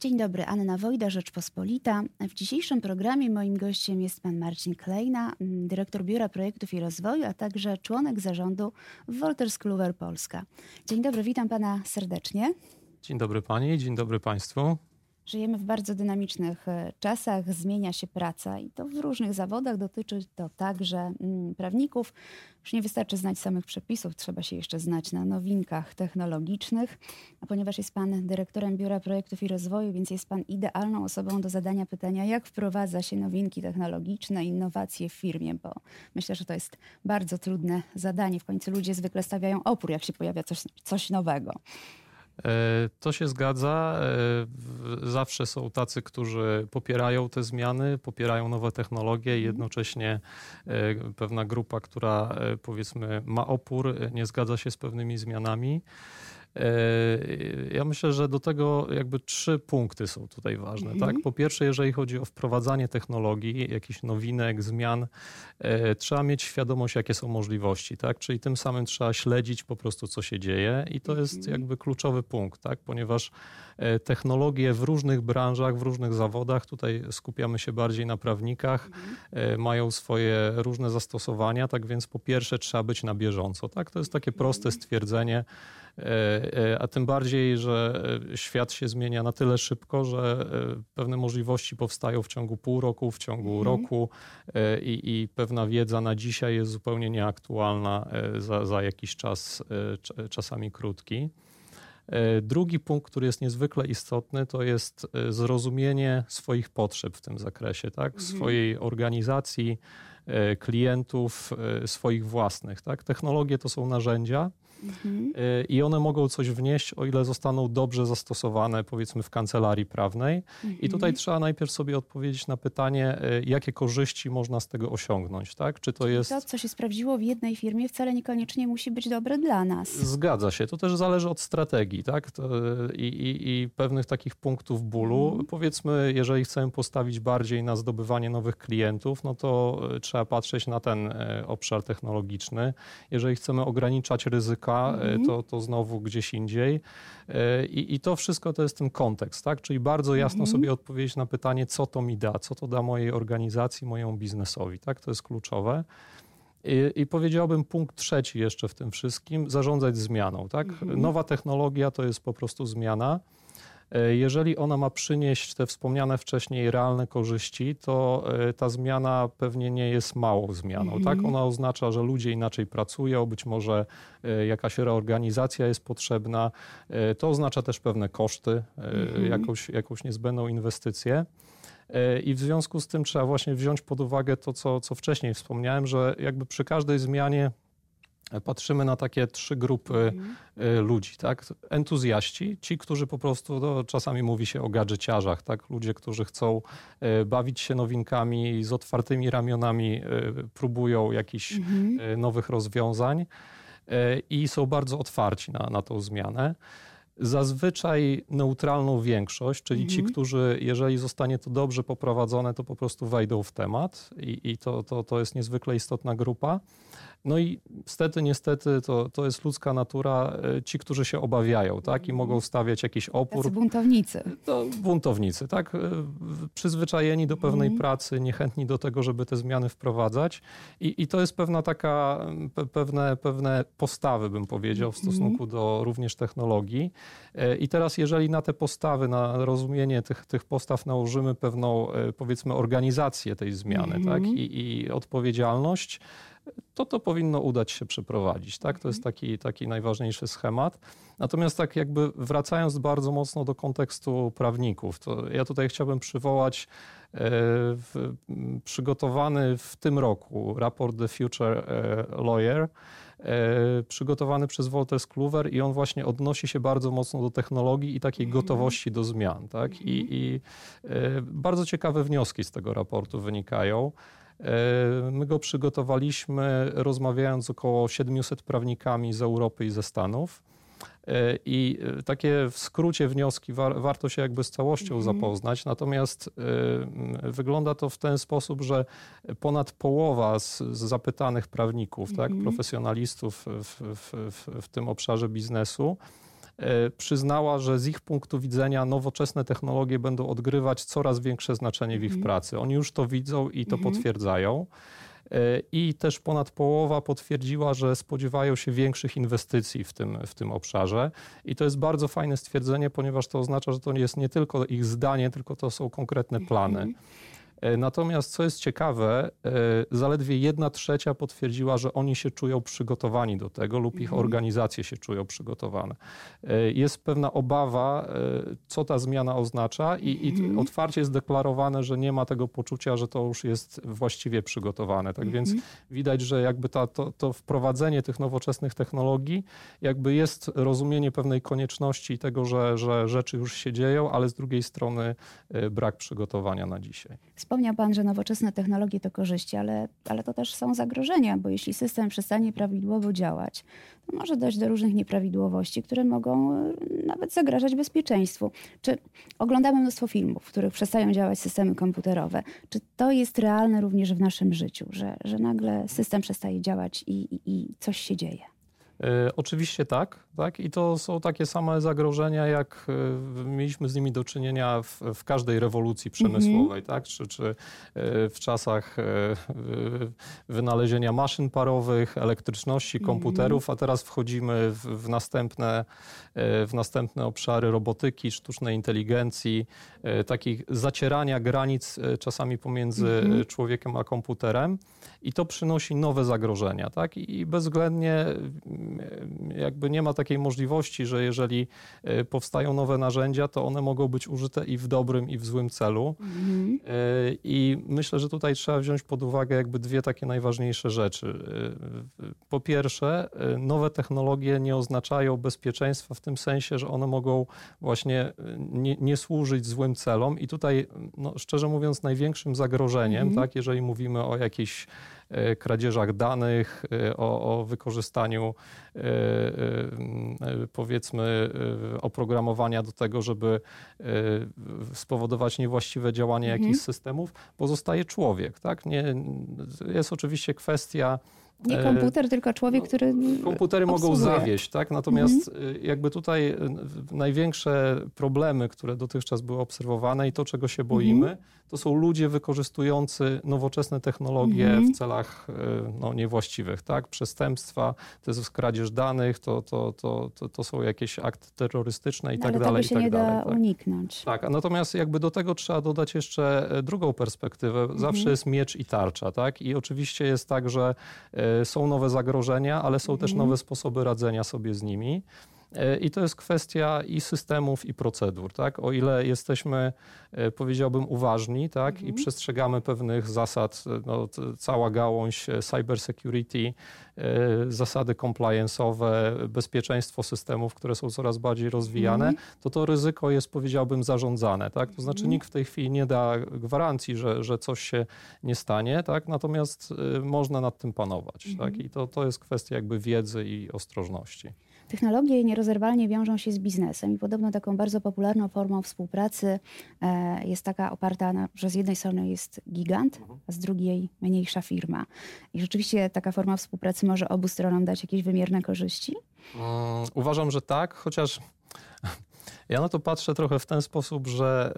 Dzień dobry, Anna Wojda, Rzeczpospolita. W dzisiejszym programie moim gościem jest pan Marcin Klejna, dyrektor Biura Projektów i Rozwoju, a także członek zarządu Wolters Kluwer Polska. Dzień dobry, witam pana serdecznie. Dzień dobry pani, dzień dobry państwu. Żyjemy w bardzo dynamicznych e, czasach, zmienia się praca i to w różnych zawodach. Dotyczy to także mm, prawników. Już nie wystarczy znać samych przepisów, trzeba się jeszcze znać na nowinkach technologicznych. A ponieważ jest Pan dyrektorem Biura Projektów i Rozwoju, więc jest Pan idealną osobą do zadania pytania, jak wprowadza się nowinki technologiczne, innowacje w firmie, bo myślę, że to jest bardzo trudne zadanie. W końcu ludzie zwykle stawiają opór, jak się pojawia coś, coś nowego. E, to się zgadza. E, zawsze są tacy, którzy popierają te zmiany, popierają nowe technologie i mhm. jednocześnie e, pewna grupa, która powiedzmy ma opór, nie zgadza się z pewnymi zmianami. E, ja myślę, że do tego jakby trzy punkty są tutaj ważne. Tak? Po pierwsze, jeżeli chodzi o wprowadzanie technologii, jakichś nowinek, zmian, e, trzeba mieć świadomość, jakie są możliwości. Tak? Czyli tym samym trzeba śledzić po prostu, co się dzieje i to jest mhm. jakby kluczowy punkt, tak? ponieważ e, technologie w różnych branżach, w różnych zawodach, tutaj skupiamy się bardziej na prawnikach, mhm. mają swoje różne zastosowania, tak więc po pierwsze trzeba być na bieżąco. Tak? To jest takie proste stwierdzenie, E, e, a tym bardziej, że e, świat się zmienia na tyle szybko, że pewne możliwości powstają w ciągu pół roku, w ciągu mhm. roku i, i, pewna wiedza na dzisiaj jest zupełnie nieaktualna za, za jakiś czas, czasami krótki. Drugi punkt, który jest niezwykle istotny, to jest zrozumienie swoich potrzeb w tym zakresie, tak? Mhm. swojej organizacji, klientów, swoich własnych. Tak? Technologie to są narzędzia, Mhm. I one mogą coś wnieść, o ile zostaną dobrze zastosowane, powiedzmy, w kancelarii prawnej. Mhm. I tutaj trzeba najpierw sobie odpowiedzieć na pytanie, y, jakie korzyści można z tego osiągnąć, tak? Czy to Czyli jest... To, co się sprawdziło w jednej firmie, wcale niekoniecznie musi być dobre dla nas. Zgadza się. To też zależy od strategii, tak? I, i, i pewnych takich punktów bólu. Mhm. Powiedzmy, jeżeli chcemy postawić bardziej na zdobywanie nowych klientów, no to y, trzeba patrzeć na ten y, obszar technologiczny. Jeżeli chcemy ograniczać ryzyko, E, mhm. to, to znowu gdzieś indziej. E, I, I to wszystko to jest ten kontekst, tak? Czyli bardzo jasno mhm. sobie odpowiedzieć na pytanie, co to mi da, co to da mojej organizacji, mojemu biznesowi, tak? To jest kluczowe. I, I, powiedziałbym punkt trzeci jeszcze w tym wszystkim, zarządzać zmianą. Tak? Mhm. Nowa technologia to jest po prostu zmiana. E, jeżeli ona ma przynieść te wspomniane wcześniej realne korzyści, to e, ta zmiana pewnie nie jest małą zmianą. Tak? Mhm. Ona oznacza, że ludzie inaczej pracują, być może e, jakaś reorganizacja jest potrzebna. To oznacza też pewne koszty, mhm. jakąś, jakąś niezbędną inwestycję. I w związku z tym trzeba właśnie wziąć pod uwagę to, co, co wcześniej wspomniałem, że jakby przy każdej zmianie patrzymy na takie trzy grupy mhm. ludzi, tak? Entuzjaści, ci, którzy po prostu, no, czasami mówi się o gadżeciarzach, tak? Ludzie, którzy chcą y, bawić się nowinkami z otwartymi ramionami, y, próbują jakichś mhm. nowych rozwiązań i są bardzo otwarci na, na tą zmianę zazwyczaj neutralną większość, czyli mhm. ci, którzy, jeżeli zostanie to dobrze poprowadzone, to po prostu wejdą w temat i, i to, to, to jest niezwykle istotna grupa. No i niestety, niestety, to, to jest ludzka natura, e, ci, którzy się obawiają, tak, i mogą stawiać jakiś opór. Tacy buntownicy. To buntownicy, tak, e, przyzwyczajeni do pewnej mhm. pracy, niechętni do tego, żeby te zmiany wprowadzać i, i to jest pewna taka, pewne, pewne postawy, bym powiedział, w mhm. stosunku do również technologii. E, I teraz, jeżeli na te postawy, na rozumienie tych, tych postaw nałożymy pewną, powiedzmy, organizację tej zmiany, tak, mhm. i, i odpowiedzialność, to to powinno udać się przeprowadzić. Tak? To jest taki, taki najważniejszy schemat. Natomiast tak jakby wracając bardzo mocno do kontekstu prawników, to ja tutaj chciałbym przywołać e, w, przygotowany w tym roku raport The Future e, Lawyer, e, przygotowany przez Wolters Kluwer i on właśnie odnosi się bardzo mocno do technologii i takiej mhm. gotowości do zmian. Tak? I, mhm. I bardzo ciekawe wnioski z tego raportu wynikają. E, my go przygotowaliśmy rozmawiając z około 700 prawnikami z Europy i ze Stanów. E, I e, takie w skrócie wnioski war, warto się jakby z całością mm. zapoznać. Natomiast y, wygląda to w ten sposób, że ponad połowa z, z zapytanych prawników, mm. tak, mhm. profesjonalistów w, w, w, w tym obszarze biznesu, przyznała, że z ich punktu widzenia nowoczesne technologie będą odgrywać coraz większe znaczenie w ich mhm. pracy. Oni już to widzą i to mhm. potwierdzają. E, I też ponad połowa potwierdziła, że spodziewają się większych inwestycji w tym, w tym obszarze. I to jest bardzo fajne stwierdzenie, ponieważ to oznacza, że to jest nie tylko ich zdanie, tylko to są konkretne plany. Mhm. E, natomiast co jest ciekawe, e, zaledwie jedna trzecia potwierdziła, że oni się czują przygotowani do tego lub ich mhm. organizacje się czują przygotowane. E, jest pewna obawa, co ta zmiana oznacza i, i mhm. otwarcie jest deklarowane, że nie ma tego poczucia, że to już jest właściwie przygotowane. Tak więc mhm. widać, że jakby ta, to, to wprowadzenie tych nowoczesnych technologii jakby jest rozumienie pewnej konieczności tego, że, że rzeczy już się dzieją, ale z drugiej strony brak przygotowania na dzisiaj. Wspomniał Pan, że nowoczesne technologie to korzyści, ale, ale to też są zagrożenia, bo jeśli system przestanie prawidłowo działać, to może dojść do różnych nieprawidłowości, które mogą e, nawet zagrażać bezpieczeństwu. Czy oglądamy mnóstwo filmów, w których przestają działać systemy komputerowe? Czy to jest realne również w naszym życiu, że, że nagle system przestaje działać i, i, i coś się dzieje? E, oczywiście tak, tak. I to są takie same zagrożenia, jak e, mieliśmy z nimi do czynienia w, w każdej rewolucji przemysłowej, mm -hmm. tak? Czy, czy e, w czasach wynalezienia maszyn parowych, elektryczności, mhm. komputerów, mm -hmm. a teraz wchodzimy w, w, następne, w następne obszary robotyki, sztucznej inteligencji, takich zacierania granic czasami pomiędzy mm -hmm. człowiekiem a komputerem. I to przynosi nowe zagrożenia, tak? I bezwzględnie jakby nie ma takiej możliwości, że jeżeli e, powstają nowe narzędzia, to one mogą być użyte i w dobrym, i w złym celu. Mhm. E, I myślę, że tutaj trzeba wziąć pod uwagę jakby dwie takie najważniejsze rzeczy. E, po pierwsze, nowe technologie nie oznaczają bezpieczeństwa w tym sensie, że one mogą właśnie nie, nie służyć złym celom. I tutaj, no, szczerze mówiąc, największym zagrożeniem, mhm. tak, jeżeli mówimy o jakiejś E, kradzieżach danych, e, o, o wykorzystaniu e, powiedzmy oprogramowania do tego, żeby spowodować niewłaściwe działanie mhm. jakichś systemów, pozostaje człowiek. Tak? Nie, jest oczywiście kwestia nie komputer, tylko człowiek, no, który. Komputery obsługuje. mogą zawieść, tak? Natomiast mhm. jakby tutaj największe problemy, które dotychczas były obserwowane i to, czego się boimy, mhm to są ludzie wykorzystujący nowoczesne technologie -hmm. w celach e, no, niewłaściwych, tak? Przestępstwa, to jest kradzież danych, to, to, to, to, to są jakieś akty terrorystyczne i no, tak ale dalej. Tego się tak nie dalej, da tak. uniknąć. Tak, a natomiast jakby do tego trzeba dodać jeszcze e, drugą perspektywę. Zawsze -hmm. jest miecz i tarcza, tak? I oczywiście jest tak, że e, są nowe zagrożenia, ale są też mhm. nowe sposoby radzenia sobie z nimi. E, I to jest kwestia i systemów, i procedur. Tak? O ile jesteśmy, e, powiedziałbym, uważni tak? Mhm. i przestrzegamy pewnych zasad, e, no, cała gałąź cyber security, zasady compliance'owe, bezpieczeństwo systemów, które są coraz bardziej rozwijane, mhm. to to ryzyko jest, powiedziałbym, zarządzane. Tak? To znaczy mhm. nikt w tej chwili nie da gwarancji, że, że coś się nie stanie, tak? natomiast można nad tym panować. Tak? I to, to jest kwestia jakby wiedzy i ostrożności. Technologie nierozerwalnie wiążą się z biznesem i podobno taką bardzo popularną formą współpracy e, jest taka oparta na, że z jednej strony jest gigant, a z drugiej mniejsza firma. I rzeczywiście taka forma współpracy może obu stronom dać jakieś wymierne korzyści? Um, uważam, że tak, chociaż ja na to patrzę trochę w ten sposób, że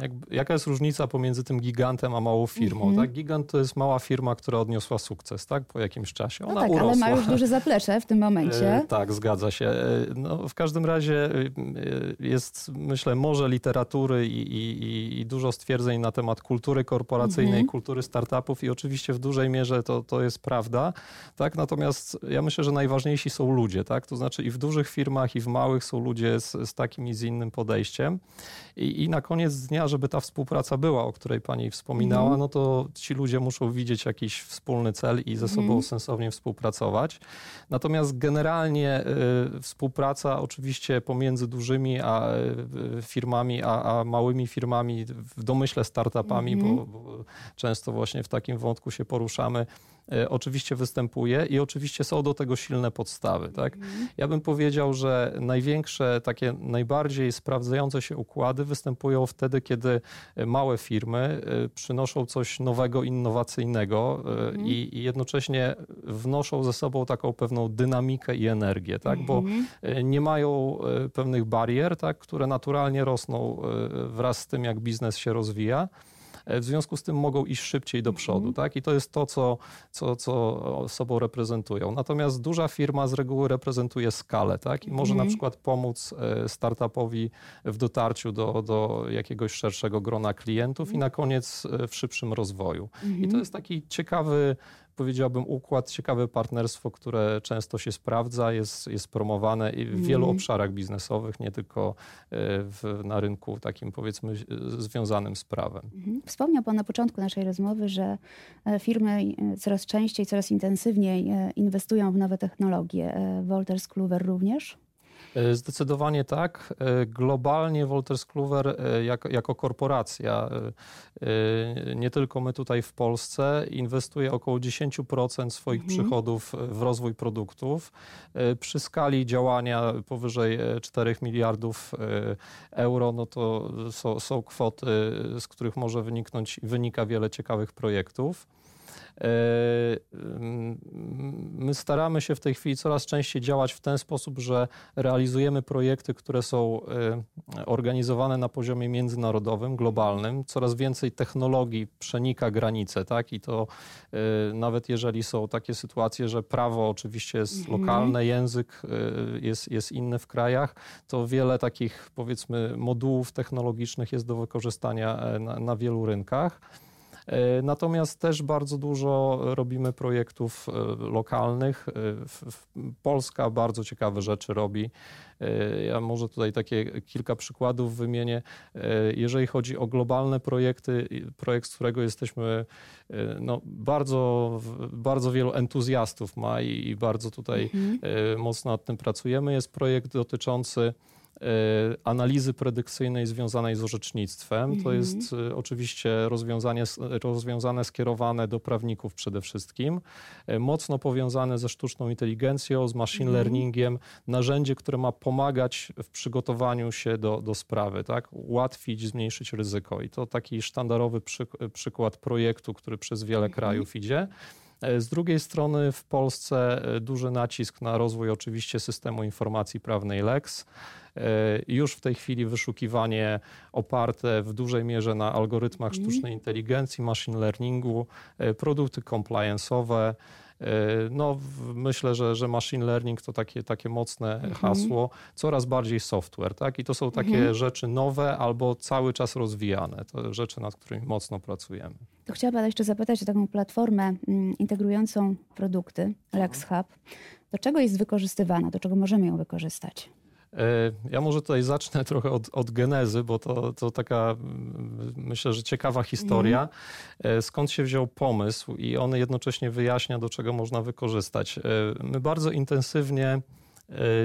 jakby, jaka jest różnica pomiędzy tym gigantem a małą firmą. Mm -hmm. tak? Gigant to jest mała firma, która odniosła sukces tak? po jakimś czasie. No Ona no tak, urosła. ale ma już duże zaplecze w tym momencie. E, tak, zgadza się. E, no, w każdym razie e, jest, myślę, może literatury i, i, i dużo stwierdzeń na temat kultury korporacyjnej, mm -hmm. kultury startupów i oczywiście w dużej mierze to, to jest prawda. Tak? Natomiast ja myślę, że najważniejsi są ludzie. Tak? To znaczy i w dużych firmach, i w małych są ludzie z, z takim i z innym podejściem. I, I, na koniec dnia, żeby ta współpraca była, o której pani wspominała, mm. no to ci ludzie muszą widzieć jakiś wspólny cel i ze sobą mm. sensownie współpracować. Natomiast generalnie y, współpraca oczywiście pomiędzy dużymi a, y, firmami, a, a, małymi firmami, w domyśle startupami, mm. bo, bo często właśnie w takim wątku się poruszamy, oczywiście występuje i oczywiście są do tego silne podstawy. Tak? Ja bym powiedział, że największe, takie najbardziej sprawdzające się układy występują wtedy, kiedy małe firmy e, przynoszą coś nowego, innowacyjnego mhm. i, i, jednocześnie wnoszą ze sobą taką pewną dynamikę i energię, tak? bo mhm. nie mają pewnych barier, tak? które naturalnie rosną wraz z tym, jak biznes się rozwija. E, w związku z tym mogą iść szybciej do przodu. Mhm. Tak? I to jest to, co, co, co sobą reprezentują. Natomiast duża firma z reguły reprezentuje skalę tak? i może mhm. na przykład pomóc e, startupowi w dotarciu do, do jakiegoś szerszego grona klientów i na koniec e, w szybszym rozwoju. I to mhm. jest taki ciekawy powiedziałbym, układ, ciekawe partnerstwo, które często się sprawdza, jest, jest promowane w mm. wielu obszarach biznesowych, nie tylko e, w, na rynku takim powiedzmy związanym z prawem. Mhm. Wspomniał Pan na początku naszej rozmowy, że e, firmy e, coraz częściej, coraz intensywniej inwestują w nowe technologie. Wolters Kluwer również? E, zdecydowanie tak. E, globalnie Wolters Kluwer e, jako, jako korporacja, nie tylko my tutaj w Polsce, inwestuje około 10% swoich mhm. przychodów w rozwój produktów. Przy skali działania powyżej 4 miliardów euro, no to są, są kwoty, z których może wyniknąć, wynika wiele ciekawych projektów. E, my staramy się w tej chwili coraz częściej działać w ten sposób, że realizujemy projekty, które są e, organizowane na poziomie międzynarodowym, globalnym. Coraz więcej technologii przenika granice, tak? I to e, nawet jeżeli są takie sytuacje, że prawo oczywiście jest mhm. lokalne, język jest, jest inny w krajach, to wiele takich powiedzmy modułów technologicznych jest do wykorzystania na, na wielu rynkach. E, natomiast też bardzo dużo robimy projektów e, lokalnych. E, Polska bardzo ciekawe rzeczy robi. Ja może tutaj takie kilka przykładów wymienię. Jeżeli chodzi o globalne projekty, projekt, z którego jesteśmy, no, bardzo, bardzo wielu entuzjastów ma i bardzo tutaj mhm. mocno nad tym pracujemy, jest projekt dotyczący analizy predykcyjnej związanej z orzecznictwem. To mhm. jest e, oczywiście rozwiązanie, rozwiązane skierowane do prawników przede wszystkim, e, mocno powiązane ze sztuczną inteligencją, z machine mhm. learningiem, narzędzie, które ma pomagać w przygotowaniu się do, do sprawy, tak? ułatwić, zmniejszyć ryzyko. I to taki sztandarowy przy, przykład projektu, który przez wiele mhm. krajów idzie. Z drugiej strony w Polsce duży nacisk na rozwój oczywiście systemu informacji prawnej LEX. E, już w tej chwili wyszukiwanie oparte w dużej mierze na algorytmach mhm. sztucznej inteligencji, machine learningu, e, produkty compliance'owe. E, no, myślę, że, że machine learning to takie, takie mocne mhm. hasło, coraz bardziej software, tak? I to są takie mhm. rzeczy nowe albo cały czas rozwijane. To rzeczy, nad którymi mocno pracujemy. To chciałabym jeszcze zapytać o taką platformę mm, integrującą produkty Lex Hub. Do czego jest wykorzystywana? Do czego możemy ją wykorzystać? E, ja może tutaj zacznę trochę od, od genezy, bo to, to taka mm, myślę, że ciekawa historia. Mm. Skąd się wziął pomysł i on jednocześnie wyjaśnia, do czego można wykorzystać. E, my bardzo intensywnie E,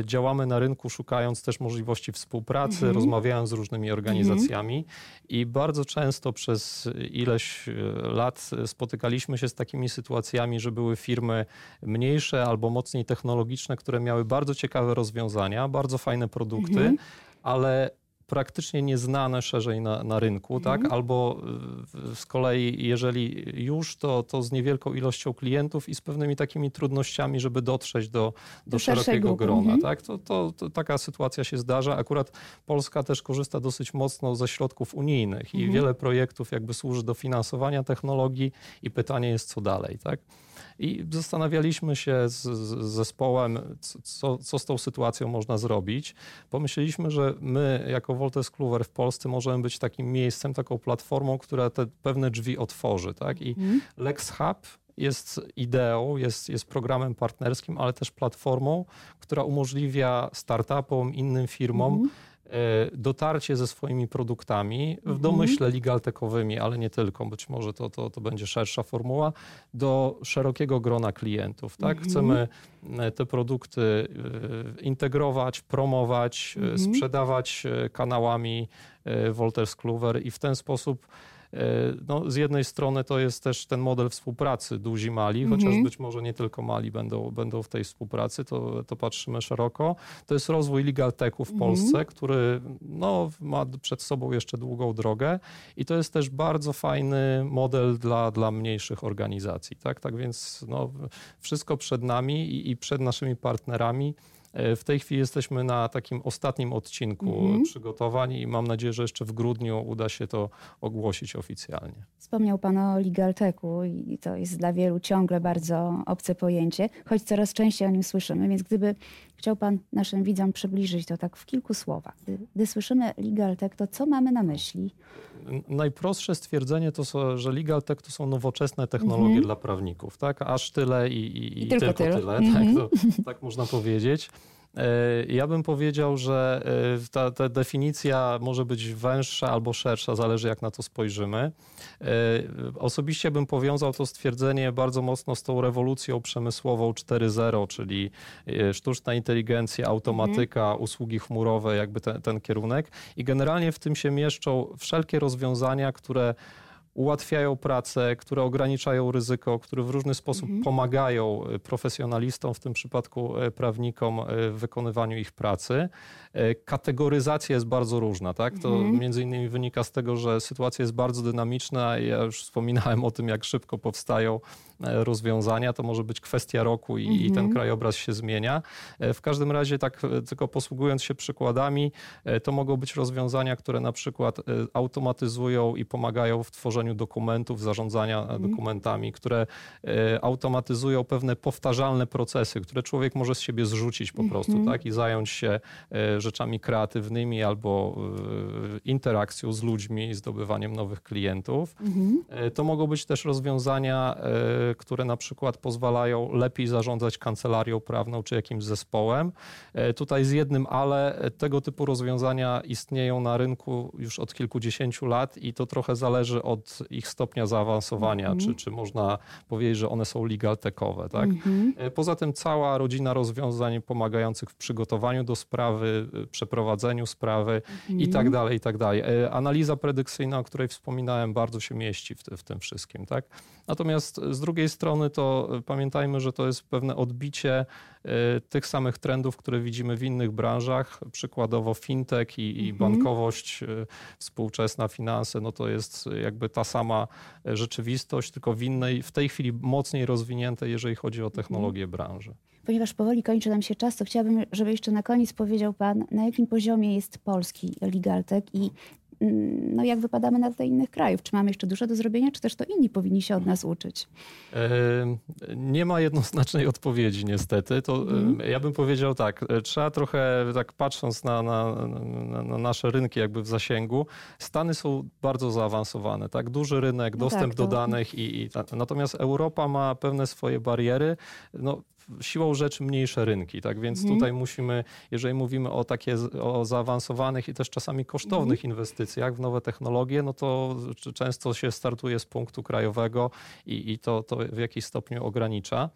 działamy na rynku, szukając też możliwości współpracy, mhm. rozmawiając z różnymi organizacjami mhm. i bardzo często przez ileś e, lat spotykaliśmy się z takimi sytuacjami, że były firmy mniejsze albo mocniej technologiczne, które miały bardzo ciekawe rozwiązania, bardzo fajne produkty, mhm. ale praktycznie nieznane szerzej na, na rynku, mhm. tak? Albo z kolei, jeżeli już, to, to z niewielką ilością klientów i z pewnymi takimi trudnościami, żeby dotrzeć do, do, do szerokiego grona, mhm. tak? To, to, to, taka sytuacja się zdarza. Akurat Polska też korzysta dosyć mocno ze środków unijnych i mhm. wiele projektów jakby służy do finansowania technologii i pytanie jest, co dalej, tak? I zastanawialiśmy się z, z zespołem, co, co z tą sytuacją można zrobić. Pomyśleliśmy, że my jako Voltes Kluwer w Polsce możemy być takim miejscem, taką platformą, która te pewne drzwi otworzy. Tak? I. Lex Hub jest ideą, jest, jest programem partnerskim, ale też platformą, która umożliwia startupom, innym firmom E, dotarcie ze swoimi produktami w mhm. domyśle legaltekowymi, ale nie tylko, być może to, to, to będzie szersza formuła, do szerokiego grona klientów. Tak? Mhm. Chcemy e, te produkty e, integrować, promować, mhm. sprzedawać kanałami Wolters Kluwer i w ten sposób no, z jednej strony to jest też ten model współpracy duzi mali, chociaż mhm. być może nie tylko mali będą, będą w tej współpracy, to, to patrzymy szeroko. To jest rozwój legal techu w mhm. Polsce, który no, ma przed sobą jeszcze długą drogę i to jest też bardzo fajny model dla, dla mniejszych organizacji. Tak, tak więc no, wszystko przed nami i, i przed naszymi partnerami. E, w tej chwili jesteśmy na takim ostatnim odcinku -hmm. przygotowań i mam nadzieję, że jeszcze w grudniu uda się to ogłosić oficjalnie. Wspomniał Pan o Legaltechu i to jest dla wielu ciągle bardzo obce pojęcie, choć coraz częściej o nim słyszymy, więc gdyby chciał Pan naszym widzom przybliżyć to tak w kilku słowach. Gdy, gdy słyszymy Legaltech, to co mamy na myśli? Najprostsze stwierdzenie to, że Legaltech to są nowoczesne technologie mm -hmm. dla prawników, tak? Aż tyle i, i, I, i tylko, tylko, tyle, tyle mm -hmm. tak, mhm. to, tak można powiedzieć. E, ja bym powiedział, że e, ta, ta, definicja może być węższa albo szersza, zależy jak na to spojrzymy. E, osobiście bym powiązał to stwierdzenie bardzo mocno z tą rewolucją przemysłową 4.0, czyli sztuczna inteligencja, automatyka, mhm. usługi chmurowe, jakby ten, ten kierunek. I generalnie w tym się mieszczą wszelkie rozwiązania, które ułatwiają pracę, które ograniczają ryzyko, które w różny sposób mhm. pomagają e, profesjonalistom, w tym przypadku e, prawnikom, e, w wykonywaniu ich pracy. Kategoryzacja jest bardzo różna, tak? To mhm. między innymi wynika z tego, że sytuacja jest bardzo dynamiczna. Ja już wspominałem o tym, jak szybko powstają rozwiązania. To może być kwestia roku i, mhm. i, ten mhm. krajobraz się zmienia. W każdym razie, tak tylko posługując się przykładami, to mogą być rozwiązania, które na przykład automatyzują i pomagają w tworzeniu dokumentów, zarządzania mhm. dokumentami, które e, automatyzują pewne powtarzalne procesy, które człowiek może z siebie zrzucić po prostu, mhm. tak? I zająć się e, rzeczami kreatywnymi albo e, interakcją z ludźmi, zdobywaniem nowych klientów. Mhm. To mogą być też rozwiązania, które na przykład pozwalają lepiej zarządzać kancelarią prawną czy jakimś zespołem. Tutaj z jednym ale tego typu rozwiązania istnieją na rynku już od kilkudziesięciu lat i to trochę zależy od ich stopnia zaawansowania, -hmm. czy, czy można powiedzieć, że one są legal techowe. Tak? Mm -hmm. Poza tym cała rodzina rozwiązań pomagających w przygotowaniu do sprawy, e, przeprowadzeniu sprawy -hmm. i tak mhm. dalej, i tak dalej. E, analiza predykcyjna, o której wspominałem, bardzo się mieści w, w tym wszystkim. Tak? Natomiast z drugiej strony to pamiętajmy, że to jest pewne odbicie tych samych trendów, które widzimy w innych branżach, przykładowo fintech i, i mhm. bankowość współczesna, finanse, no to jest jakby ta sama rzeczywistość, tylko w innej, w tej chwili mocniej rozwiniętej, jeżeli chodzi o mhm. technologię branży. Ponieważ powoli kończy nam się czas, to chciałabym, żeby jeszcze na koniec powiedział Pan, na jakim poziomie jest polski Legaltech i no jak wypadamy na tle innych krajów? Czy mamy jeszcze dużo do zrobienia, czy też to inni powinni się od nas uczyć? Nie ma jednoznacznej odpowiedzi niestety. To mm. Ja bym powiedział tak, e, trzeba trochę, tak patrząc na, na, na, na, nasze rynki jakby w zasięgu, Stany są bardzo zaawansowane, tak? Duży rynek, no dostęp tak, to... do danych i, i natomiast Europa ma pewne swoje bariery. No, siłą rzeczy mniejsze rynki, tak więc mhm. tutaj musimy, jeżeli mówimy o takie o zaawansowanych i też czasami kosztownych mhm. inwestycjach w nowe technologie, no to często się startuje z punktu krajowego i, i to, to w jakiś stopniu ogranicza.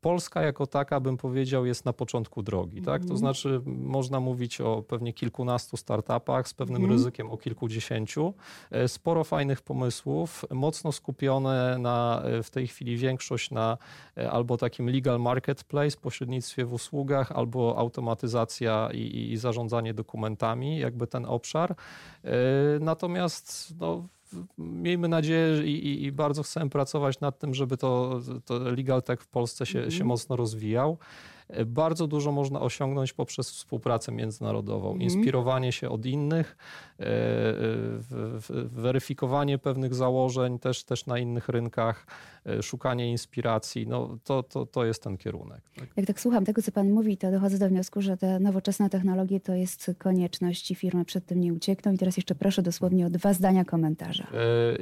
Polska jako taka, bym powiedział, jest na początku drogi. Tak? To mhm. znaczy, można mówić o pewnie kilkunastu startupach z pewnym mm. ryzykiem o kilkudziesięciu. E, sporo fajnych pomysłów, mocno skupione na e, w tej chwili większość na e, albo takim legal marketplace, pośrednictwie w usługach, albo automatyzacja i, i zarządzanie dokumentami, jakby ten obszar. Natomiast no, miejmy nadzieję i, i, bardzo chcemy pracować nad tym, żeby to, to Legal Tech w Polsce się, mm. się mocno rozwijał. Bardzo dużo można osiągnąć poprzez współpracę międzynarodową, mm. inspirowanie się od innych, e, e, weryfikowanie pewnych założeń też, też na innych rynkach, e, szukanie inspiracji. No, to, to, to jest ten kierunek. Tak? Jak tak słucham tego, co Pan mówi, to dochodzę do wniosku, że te nowoczesne technologie to jest konieczność i firmy przed tym nie uciekną. I teraz jeszcze proszę dosłownie o dwa zdania komentarza.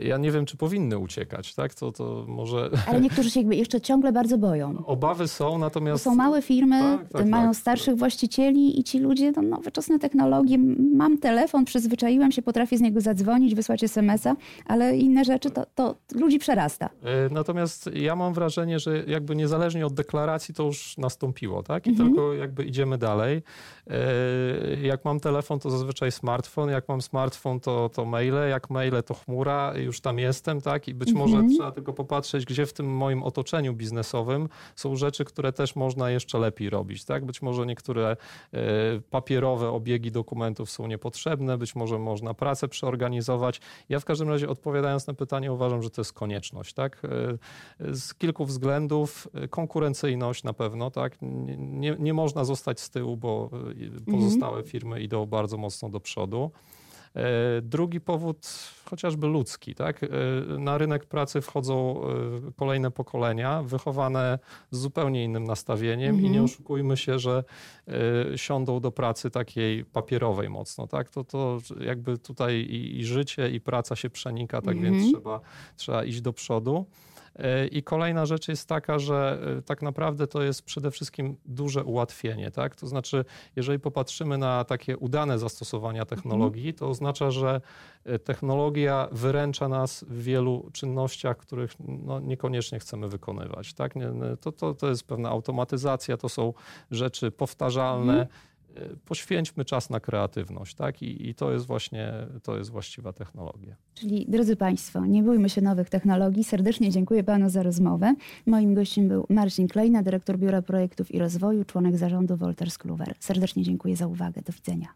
Ja nie wiem, czy powinny uciekać, tak? To, to może... Ale niektórzy się jeszcze ciągle bardzo boją. Obawy są, natomiast... To są małe firmy, tak, tak, mają tak. starszych właścicieli i ci ludzie, no, nowoczesne technologie, mam telefon, przyzwyczaiłem się, potrafię z niego zadzwonić, wysłać SMS-a, ale inne rzeczy to, to ludzi przerasta. E, natomiast ja mam wrażenie, że jakby niezależnie od deklaracji to już nastąpiło, tak? I mhm. tylko jakby idziemy dalej. E, jak mam telefon, to zazwyczaj smartfon, jak mam smartfon, to, to maile, jak maile, to chmura, już tam jestem, tak? I być mhm. może trzeba tylko popatrzeć, gdzie w tym moim otoczeniu biznesowym są rzeczy, które też można jeszcze lepiej robić, tak? Być może niektóre e, papierowe obiegi dokumentów są niepotrzebne, być może można pracę przeorganizować. Ja w każdym razie odpowiadając na pytanie uważam, że to jest konieczność, tak? Z kilku względów. Konkurencyjność na pewno, tak? Nie, nie można zostać z tyłu, bo pozostałe mhm. firmy idą bardzo mocno do przodu. E, drugi powód, chociażby ludzki, tak? E, na rynek pracy wchodzą e, kolejne pokolenia, wychowane z zupełnie innym nastawieniem mhm. i nie mhm. oszukujmy się, że siądą do pracy takiej papierowej mocno, tak? To, to jakby tutaj i, i życie, i praca się przenika, tak mhm. więc trzeba, trzeba iść do przodu. E, I kolejna rzecz jest taka, że e, tak naprawdę to jest przede wszystkim duże ułatwienie. Tak? To znaczy, jeżeli popatrzymy na takie udane zastosowania technologii, to oznacza, że e, technologia wyręcza nas w wielu czynnościach, których no, niekoniecznie chcemy wykonywać. Tak? To, to, to jest pewna automatyzacja, to są rzeczy powtarzalne. Mhm poświęćmy czas na kreatywność, tak? I, I, to jest właśnie, to jest właściwa technologia. Czyli, drodzy Państwo, nie bójmy się nowych technologii. Serdecznie dziękuję Panu za rozmowę. Moim gościem był Marcin Klejna, dyrektor Biura Projektów i Rozwoju, członek zarządu Wolters Kluwer. Serdecznie dziękuję za uwagę. Do widzenia.